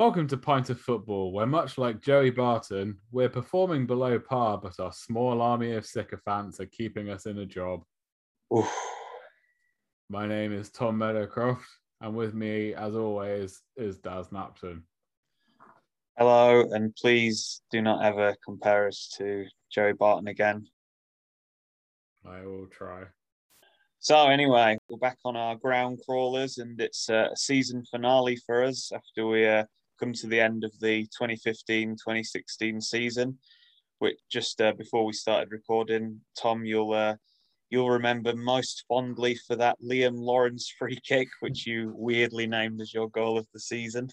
Welcome to Pint of Football, where much like Joey Barton, we're performing below par, but our small army of sycophants are keeping us in a job. Oof. My name is Tom Meadowcroft, and with me, as always, is Daz Napton. Hello, and please do not ever compare us to Joey Barton again. I will try. So anyway, we're back on our ground crawlers, and it's a season finale for us after we uh, come to the end of the 2015-2016 season. Which just uh, before we started recording, Tom, you'll uh, you'll remember most fondly for that Liam Lawrence free kick, which you weirdly named as your goal of the season.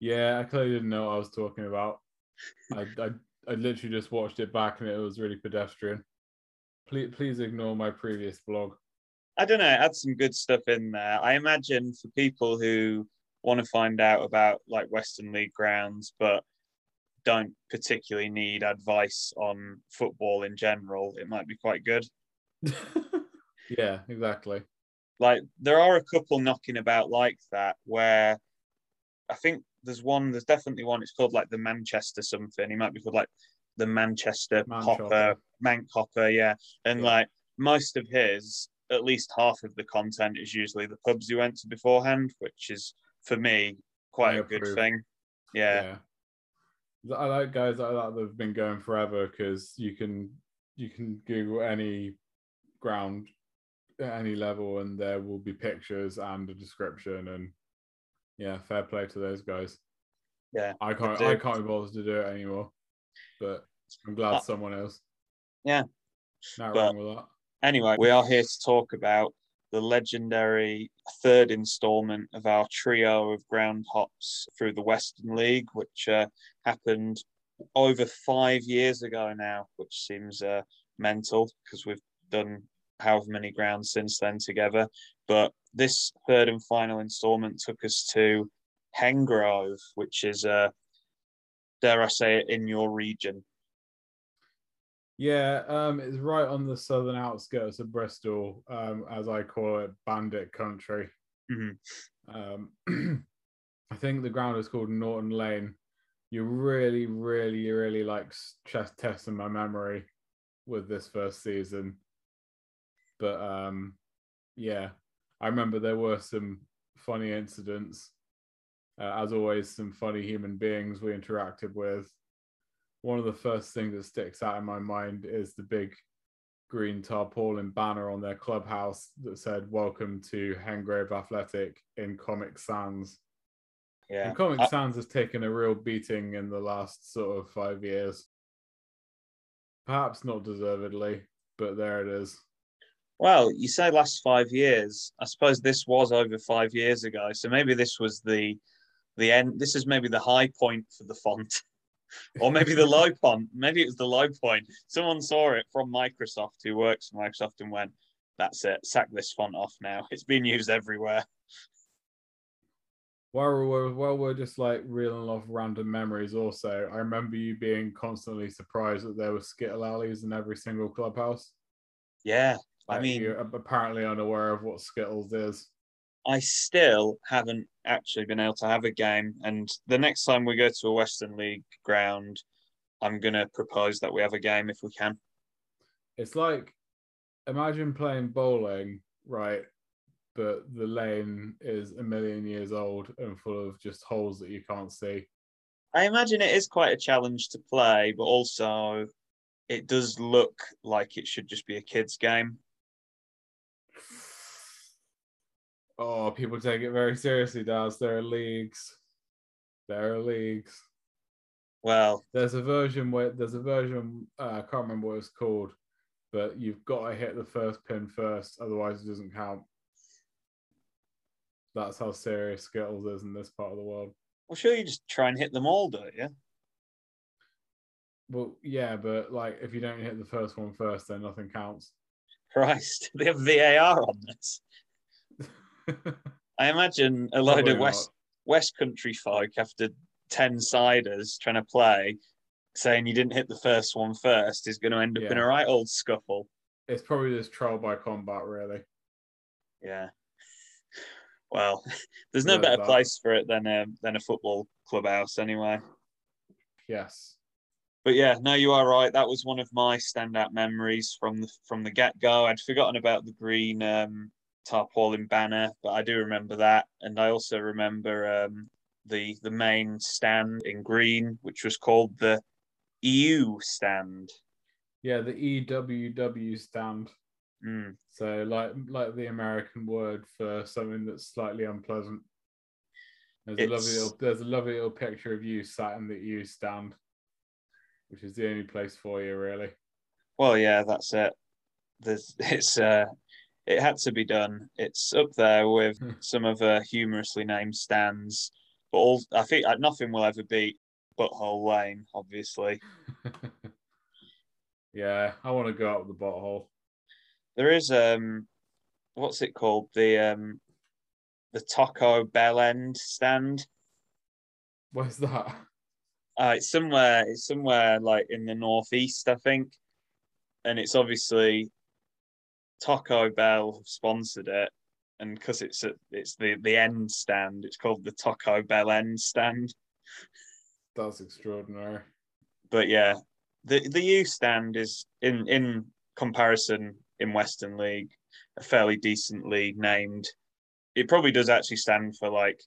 Yeah, I clearly didn't know what I was talking about. I, I, I literally just watched it back and it was really pedestrian. Please, please ignore my previous blog. I don't know, add some good stuff in there. I imagine for people who want to find out about like Western League grounds, but don't particularly need advice on football in general, it might be quite good. yeah, exactly. Like there are a couple knocking about like that where I think there's one, there's definitely one, it's called like the Manchester something. He might be called like the Manchester Man Copper. Man Copper, yeah. And Yeah. like most of his, at least half of the content is usually the pubs he went to beforehand, which is for me quite a good thing. Yeah. Yeah. I like guys like that that have been going forever because you can you can Google any ground at any level and there will be pictures and a description and yeah, fair play to those guys. Yeah. I can't. I can't be bothered to do it anymore. But I'm glad Uh, someone else. Yeah. Not But- wrong with that. Anyway, we are here to talk about the legendary third installment of our trio of ground hops through the Western League, which uh, happened over five years ago now, which seems uh, mental because we've done however many grounds since then together. But this third and final installment took us to Hengrove, which is, uh, dare I say it, in your region. Yeah, um, it's right on the southern outskirts of Bristol, um, as I call it, Bandit Country. Mhm. Um, I think the ground is called Norton Lane. You really, really, really like chest testing my memory with this first season, but um, yeah, I remember there were some funny incidents. Uh, as always, some funny human beings we interacted with one of the first things that sticks out in my mind is the big green tarpaulin banner on their clubhouse that said "Welcome to Hengrove Athletic" in Comic Sans. Yeah. And Comic I- Sans has taken a real beating in the last sort of five years. Perhaps not deservedly, but there it is. Well, you say last five years. I suppose this was over five years ago, so maybe this was the the end. This is maybe the high point for the font, or maybe the low point. Maybe it was the low point. Someone saw it from Microsoft, who works for Microsoft, and went, "That's it. Sack this font off now. It's being used everywhere." While we're while we're just like reeling off random memories, also, I remember you being constantly surprised that there were Skittle alleys in every single clubhouse. Yeah, I mean, you're apparently unaware of what Skittles is. I still haven't actually been able to have a game. And the next time we go to a Western League ground, I'm going to propose that we have a game if we can. It's like imagine playing bowling, right? But the lane is a million years old and full of just holes that you can't see. I imagine it is quite a challenge to play, but also it does look like it should just be a kids' game. Oh, people take it very seriously, Daz. There are leagues. There are leagues. Well, There's a version where there's a version uh, I can't remember what it's called, but you've got to hit the first pin first, otherwise it doesn't count. That's how serious Skittles is in this part of the world. well, sure, you just try and hit them all, don't you? Well, yeah, but like if you don't hit the first one first, then nothing counts. Christ, they have VAR on this. I imagine a load Probably of West West Country folk after ten ciders trying to play, saying you didn't hit the first one first, is going to end up in a right old scuffle. it's probably just trial by combat, really. Yeah. Well, there's no better that. place for it than a than a football clubhouse, anyway. Yes. But yeah, no, you are right. That was one of my standout memories from the from the get go. I'd forgotten about the green um, tarpaulin banner, but I do remember that, and I also remember um, the the main stand in green, which was called the EU stand. Yeah, the EWW stand. Mm. So like like the American word for something that's slightly unpleasant. There's a lovely little there's a lovely little picture of you sat in the EU stand, which is the only place for you really. Well, yeah, that's it. There's it's uh, it had to be done. It's up there with Hmm. some of the humorously named stands, but all I think nothing will ever beat Butthole Lane, obviously. yeah, I want to go up the butthole. There is um, what's it called? The um, the Taco Bell End stand. Where's that? Uh, it's somewhere. It's somewhere like in the northeast, I think, and it's obviously Taco Bell have sponsored it, and because it's a, it's the the end stand, it's called the Taco Bell End stand. That's extraordinary. But yeah, the the U stand is in in comparison in Western League a fairly decently named. It probably does actually stand for like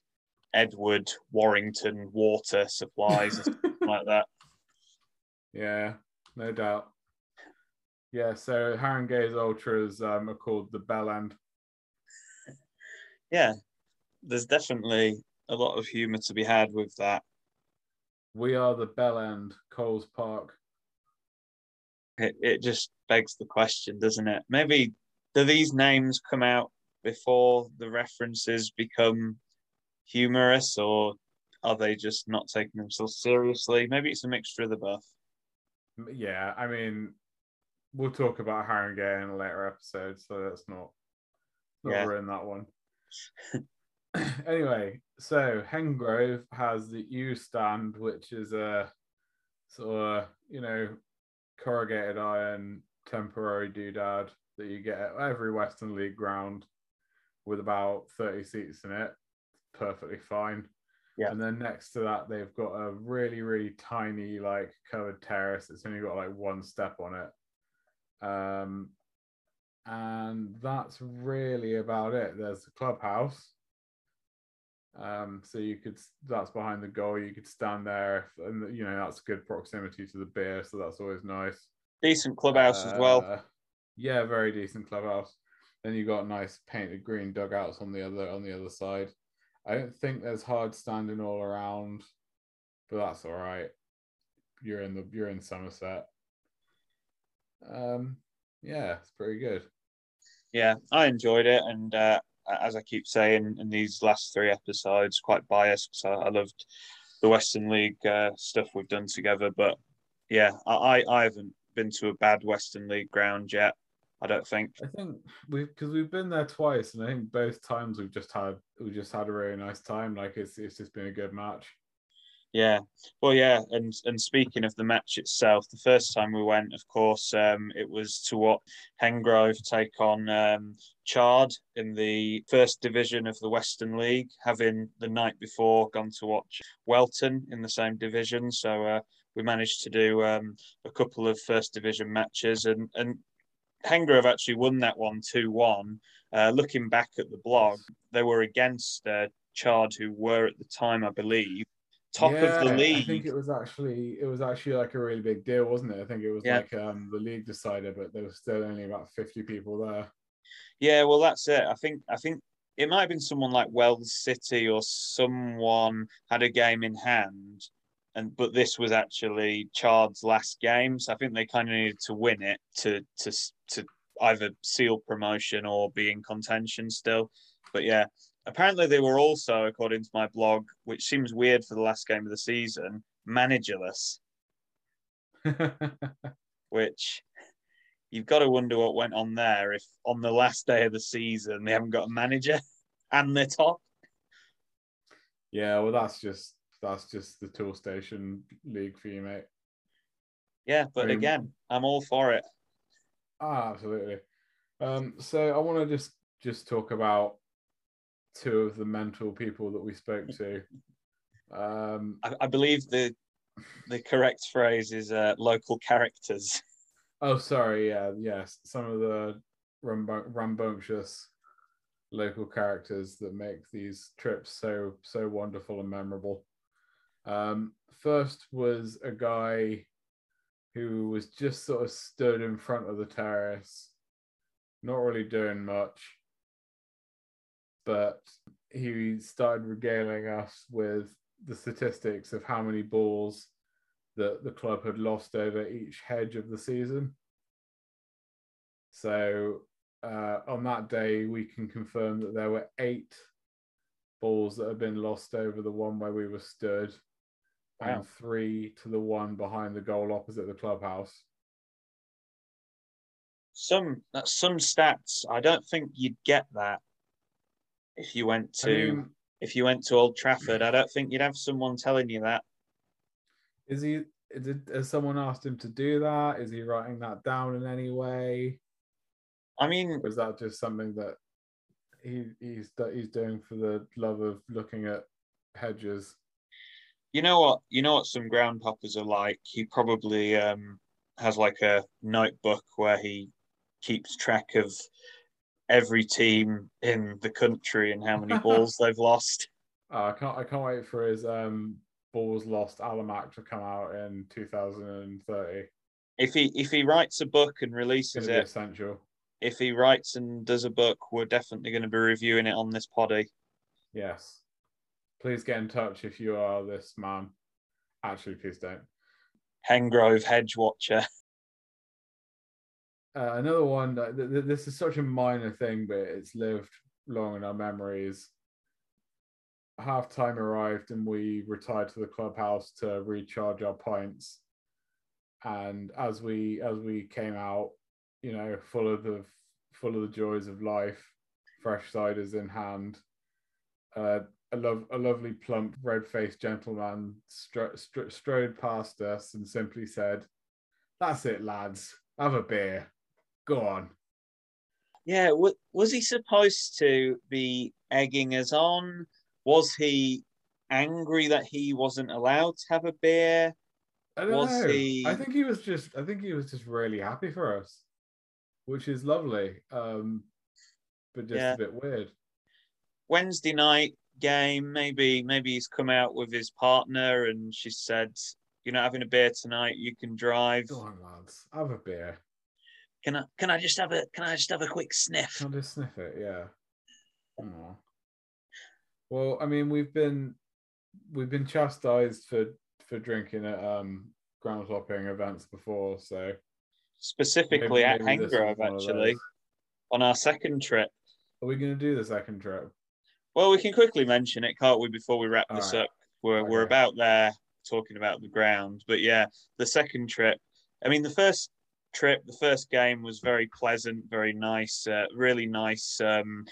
Edward Warrington Water Supplies or something like that. Yeah, no doubt. Yeah, so Haringey's Ultras um, are called the Bell End. Yeah, there's definitely a lot of humour to be had with that. We are the Bell End, Coles Park. It, it just begs the question, doesn't it? Maybe do these names come out before the references become humorous, or are they just not taking themselves seriously? Maybe it's a mixture of the both. Yeah, I mean, we'll talk about Haringey in a later episode, so let's not, not Yeah. ruin that one. anyway, so Hengrove has the U stand, which is a sort of, you know, corrugated iron temporary doodad that you get at every Western League ground with about 30 seats in it. Perfectly fine. Yeah. And then next to that, they've got a really, really tiny, like covered terrace. It's only got like one step on it. Um, and that's really about it. There's the clubhouse. Um, so you could that's behind the goal. You could stand there, if, and you know that's good proximity to the beer, so that's always nice. Decent clubhouse as well. Uh, Yeah, very decent clubhouse. Then you got nice painted green dugouts on the other on the other side. I don't think there's hard standing all around, but that's all right. You're in the you're in Somerset. Um, yeah, it's pretty good. Yeah, I enjoyed it, and uh, as I keep saying in these last three episodes, quite biased because I, I loved the Western League uh, stuff we've done together. But yeah, I I haven't been to a bad Western League ground yet. I don't think. I think we've because we've been there twice, and I think both times we've just had we just had a really nice time. Like it's it's just been a good match. Yeah, well, yeah, and and speaking of the match itself, the first time we went, of course, um, it was to what Hengrove take on um, Chard in the first division of the Western League, having the night before gone to watch Welton in the same division. So uh, we managed to do um, a couple of first division matches, and and Hengrove actually won that one two one. Uh, looking back at the blog, they were against uh, Chard, who were at the time, I believe top Yeah, of the league. I think it was actually it was actually like a really big deal, wasn't it? I think it was Yeah. like um the league decided, but there was still only about fifty people there. Yeah, well, that's it. I think I think it might have been someone like Wells City or someone had a game in hand, and but this was actually Chard's last game, so I think they kind of needed to win it to to to either seal promotion or be in contention still. But yeah, apparently they were also, according to my blog, which seems weird for the last game of the season, managerless. which you've got to wonder what went on there if on the last day of the season they haven't got a manager and they're top. yeah, well that's just that's just the Toolstation league for you, mate. Yeah, but I mean- again, I'm all for it. Ah, absolutely. Um, so I want to just just talk about two of the mental people that we spoke to. Um, I, I believe the the correct phrase is uh, local characters. oh, sorry, yeah, yes, some of the rambu- rambunctious local characters that make these trips so so wonderful and memorable. Um, first was a guy who was just sort of stood in front of the terrace, not really doing much, but he started regaling us with the statistics of how many balls that the club had lost over each hedge of the season. So uh, on that day, we can confirm that there were eight balls that had been lost over the one where we were stood, Wow. and three to the one behind the goal opposite the clubhouse. Some that's some stats. I don't think you'd get that if you went I to mean, if you went to Old Trafford. I don't think you'd have someone telling you that. is he? Did, has someone asked him to do that? Is he writing that down in any way? I mean, Or is that just something that he he's that he's doing for the love of looking at hedges? You know what you know what some ground hoppers are like he probably um has like a notebook where he keeps track of every team in the country and how many balls they've lost Uh, I can't I can't wait for his um balls lost almanac to come out in 2030. if he if he writes a book and releases it essential. if he writes and does a book we're definitely going to be reviewing it on this poddy Yes. Please get in touch if you are this man. Actually, please don't. hengrove hedge watcher Uh, another one. That, th- th- this is such a minor thing, but it's lived long in our memories. Half time arrived, and we retired to the clubhouse to recharge our points. And as we as we came out, you know, full of the full of the joys of life, fresh ciders in hand, uh, a love a lovely plump red faced gentleman stro- stro- strode past us and simply said, "That's it, lads. Have a beer." Go on. yeah w- was he supposed to be egging us on was he angry that he wasn't allowed to have a beer I don't Was know. he- I think he was just. I think he was just really happy for us, which is lovely. Um, but just Yeah. a bit weird. Wednesday night game, maybe maybe he's come out with his partner and she said, You're not having a beer tonight, you can drive. Go on, lads. Have a beer. Can I can I just have a can I just have a quick sniff? Can I just sniff it? Yeah. Aw. Well, I mean, we've been we've been chastised for for drinking at um ground hopping events before, so specifically at Maybe- this Hengrove, was one of actually, on our second trip. Are we going to do the second trip? Well, we can quickly mention it, can't we, before we wrap All this right. up? We're, we're about there talking about the ground. But yeah, the second trip, I mean, the first trip, the first game was very pleasant, very nice, uh, really nice um,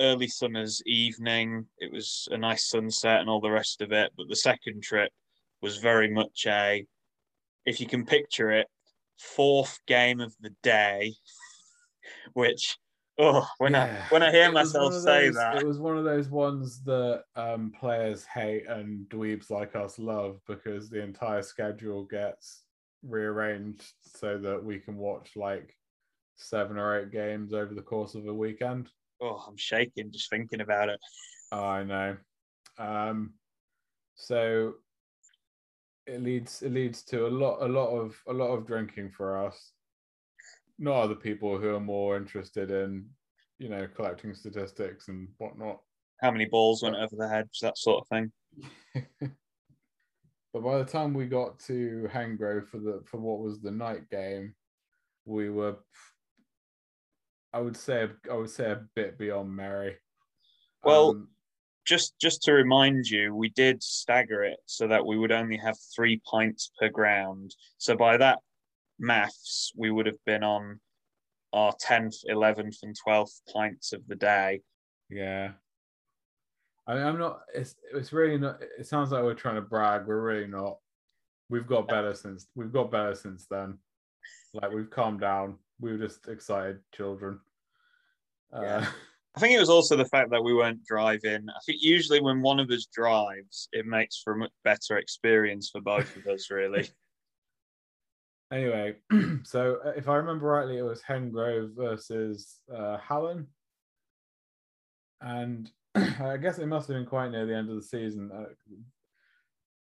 early summer's evening. It was a nice sunset and all the rest of it. But the second trip was very much a, if you can picture it, fourth game of the day, which. Oh, when I when I hear myself say those- that, it was one of those ones that um, players hate and dweebs like us love because the entire schedule gets rearranged so that we can watch like seven or eight games over the course of a weekend. oh, I'm shaking just thinking about it. I know. Um, so it leads it leads to a lot a lot of a lot of drinking for us. Not other people who are more interested in, you know, collecting statistics and whatnot. How many balls went over the hedge, that sort of thing. but by the time we got to Hengrove for the for what was the night game, we were I would say I would say a bit beyond merry. Well, Um, Just just to remind you, we did stagger it so that we would only have three pints per ground. So by that maths, we would have been on our tenth, eleventh, and twelfth pints of the day. Yeah. I mean, I'm not. It's it's really not. It sounds like we're trying to brag. We're really not. We've got better since we've got better since then. Like we've calmed down. We were just excited children. Uh, Yeah. I think it was also the fact that we weren't driving. I think usually when one of us drives, it makes for a much better experience for both of us, really. anyway, so uh, if I remember rightly, it was Hengrove versus uh, Hallen, and I guess it must have been quite near the end of the season. Uh,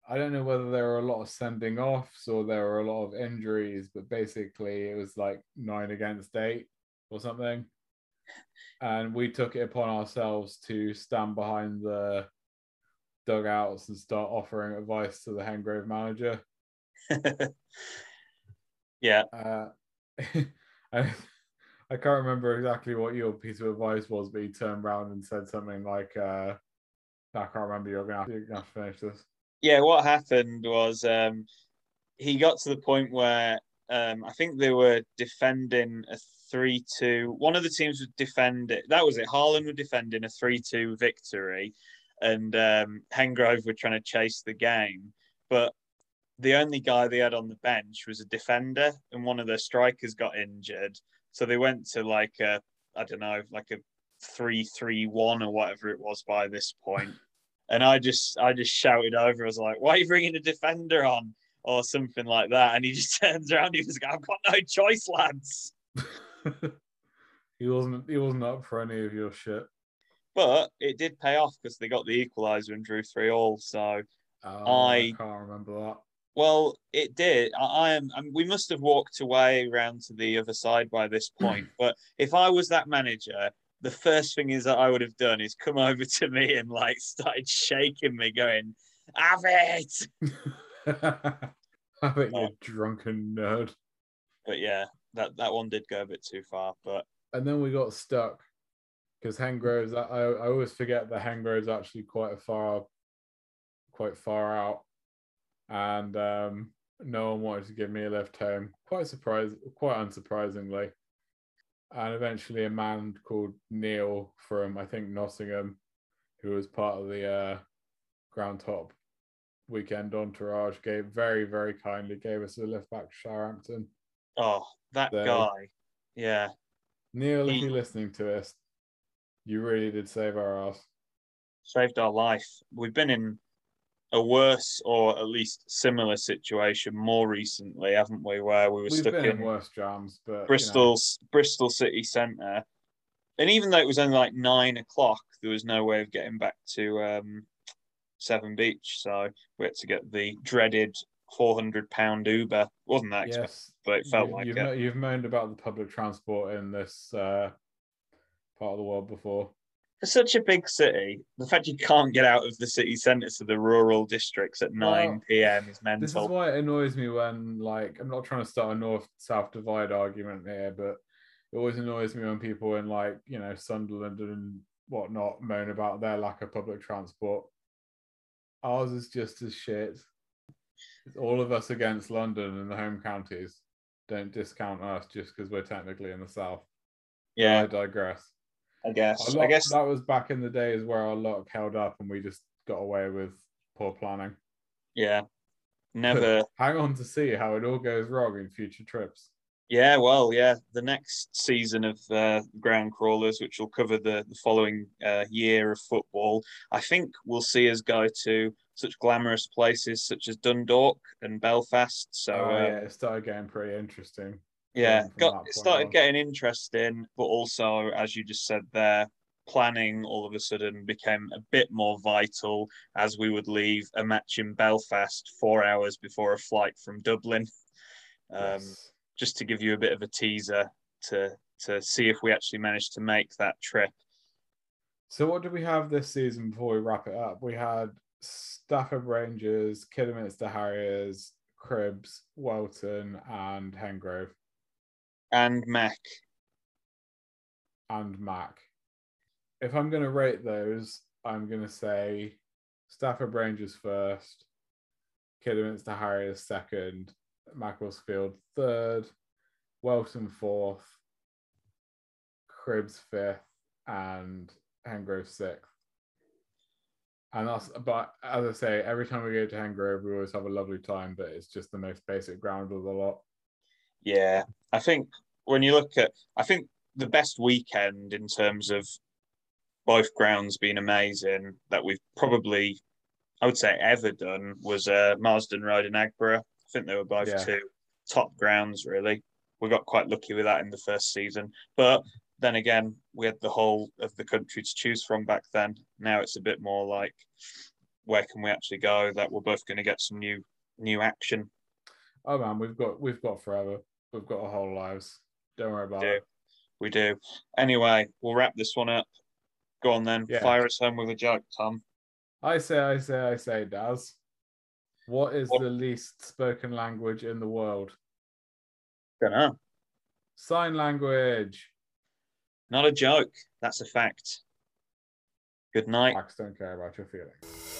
I don't know whether there were a lot of sending offs or there were a lot of injuries, but basically it was like nine against eight or something. And we took it upon ourselves to stand behind the dugouts and start offering advice to the Hengrove manager. yeah, Uh, I, I can't remember exactly what your piece of advice was, but he turned around and said something like, uh, I can't remember. You're gonna have to, you're gonna have to finish this. yeah. What happened was um, he got to the point where um, I think they were defending a three-two. One of the teams was defending. That was it. Hallen were defending a three-two victory, and um, Hengrove were trying to chase the game, but the only guy they had on the bench was a defender, and one of their strikers got injured. So they went to like a, I don't know, like a three-three-one or whatever it was by this point. And I just, I just shouted over. I was like, "Why are you bringing a defender on?" Or something like that. And he just turns around. He was like, "I've got no choice, lads." he wasn't. He wasn't up for any of your shit. But it did pay off because they got the equaliser and drew three all. So Oh, I- can't remember that. Well, it did. I, I am. We must have walked away around to the other side by this point. but if I was that manager, the first thing is that I would have done is come over to me and like started shaking me, going, "Have it!" I bet you're Oh. drunken nerd. But yeah, that that one did go a bit too far. But and then we got stuck because Hengrove's. I, I always forget that Hengrove's actually quite a far, quite far out, and um, no one wanted to give me a lift home. Quite surprised, quite unsurprisingly. And eventually, a man called Neil from I think Nottingham, who was part of the uh, groundhop weekend entourage, gave very very kindly gave us a lift back to Southampton. oh, that So- guy, yeah, Neil, if you're listening to this, you really did save our ass. saved our life. We've been in a worse or at least similar situation more recently, haven't we? Where we were We've stuck in worse jams, but you know, Bristol, Bristol City Centre. And even though it was only like nine o'clock, there was no way of getting back to um, Severn Beach. So we had to get the dreaded four hundred pound Uber. Wasn't that expensive, yes, but it felt you, like you've, it. mo- you've moaned about the public transport in this uh, part of the world before. For such a big city, the fact you can't get out of the city centre to the rural districts at Well, 9 p.m. is mental. This is why it annoys me when, like, I'm not trying to start a north-south divide argument here, but it always annoys me when people in, like, you know, Sunderland and whatnot moan about their lack of public transport. Ours is just as shit. It's all of us against London and the home counties. Don't discount us just because we're technically in the south. Yeah. I yeah, digress. I guess. I guess that was back in the days where our luck held up and we just got away with poor planning. yeah. Never Hang on to see how it all goes wrong in future trips. Yeah, well, yeah, the next season of uh, Ground Crawlers, which will cover the, the following uh, year of football, I think we'll see us go to such glamorous places such as Dundalk and Belfast. So, oh, uh, it started getting pretty interesting. Yeah, got it started getting interesting, but also, as you just said there, planning all of a sudden became a bit more vital as we would leave a match in Belfast four hours before a flight from Dublin. Um, Yes. just to give you a bit of a teaser to to see if we actually managed to make that trip. So, what did we have this season before we wrap it up? We had Stafford Rangers, Kidderminster Harriers, Cribbs, Welton, and Hengrove, And Mac, and Mac. If I'm going to rate those, I'm going to say Stafford Rangers first, Kidderminster Harriers second, Macclesfield third, Welton fourth, Cribbs fifth, and Hengrove sixth. And that's but as I say, every time we go to Hengrove, we always have a lovely time, but it's just the most basic ground of the lot. yeah, I think when you look at, I think the best weekend in terms of both grounds being amazing that we've probably, I would say, ever done was uh, Marston Road in Aggborough. I think they were both Yeah. two top grounds, really. We got quite lucky with that in the first season. But then again, we had the whole of the country to choose from back then. Now it's a bit more like, where can we actually go that we're both going to get some new new action? Oh man, we've got we've got forever. We've got our whole lives. Don't worry about do. it. We do. Anyway, we'll wrap this one up. Go on then. Yeah. Fire us home with a joke, Tom. I say, I say, I say, Daz. What is What- the least spoken language in the world? Don't know. Sign language. Not a joke. That's a fact. Good night. Max don't care about your feelings.